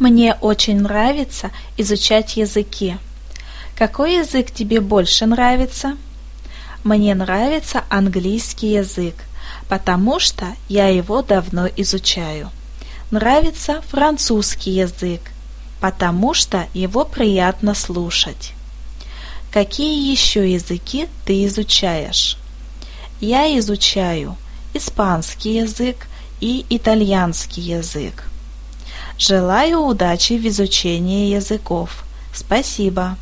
Мне очень нравится изучать языки. Какой язык тебе больше нравится? Мне нравится английский язык, потому что я его давно изучаю. Нравится французский язык, потому что его приятно слушать. Какие еще языки ты изучаешь? Я изучаю испанский язык и итальянский язык. Желаю удачи в изучении языков. Спасибо.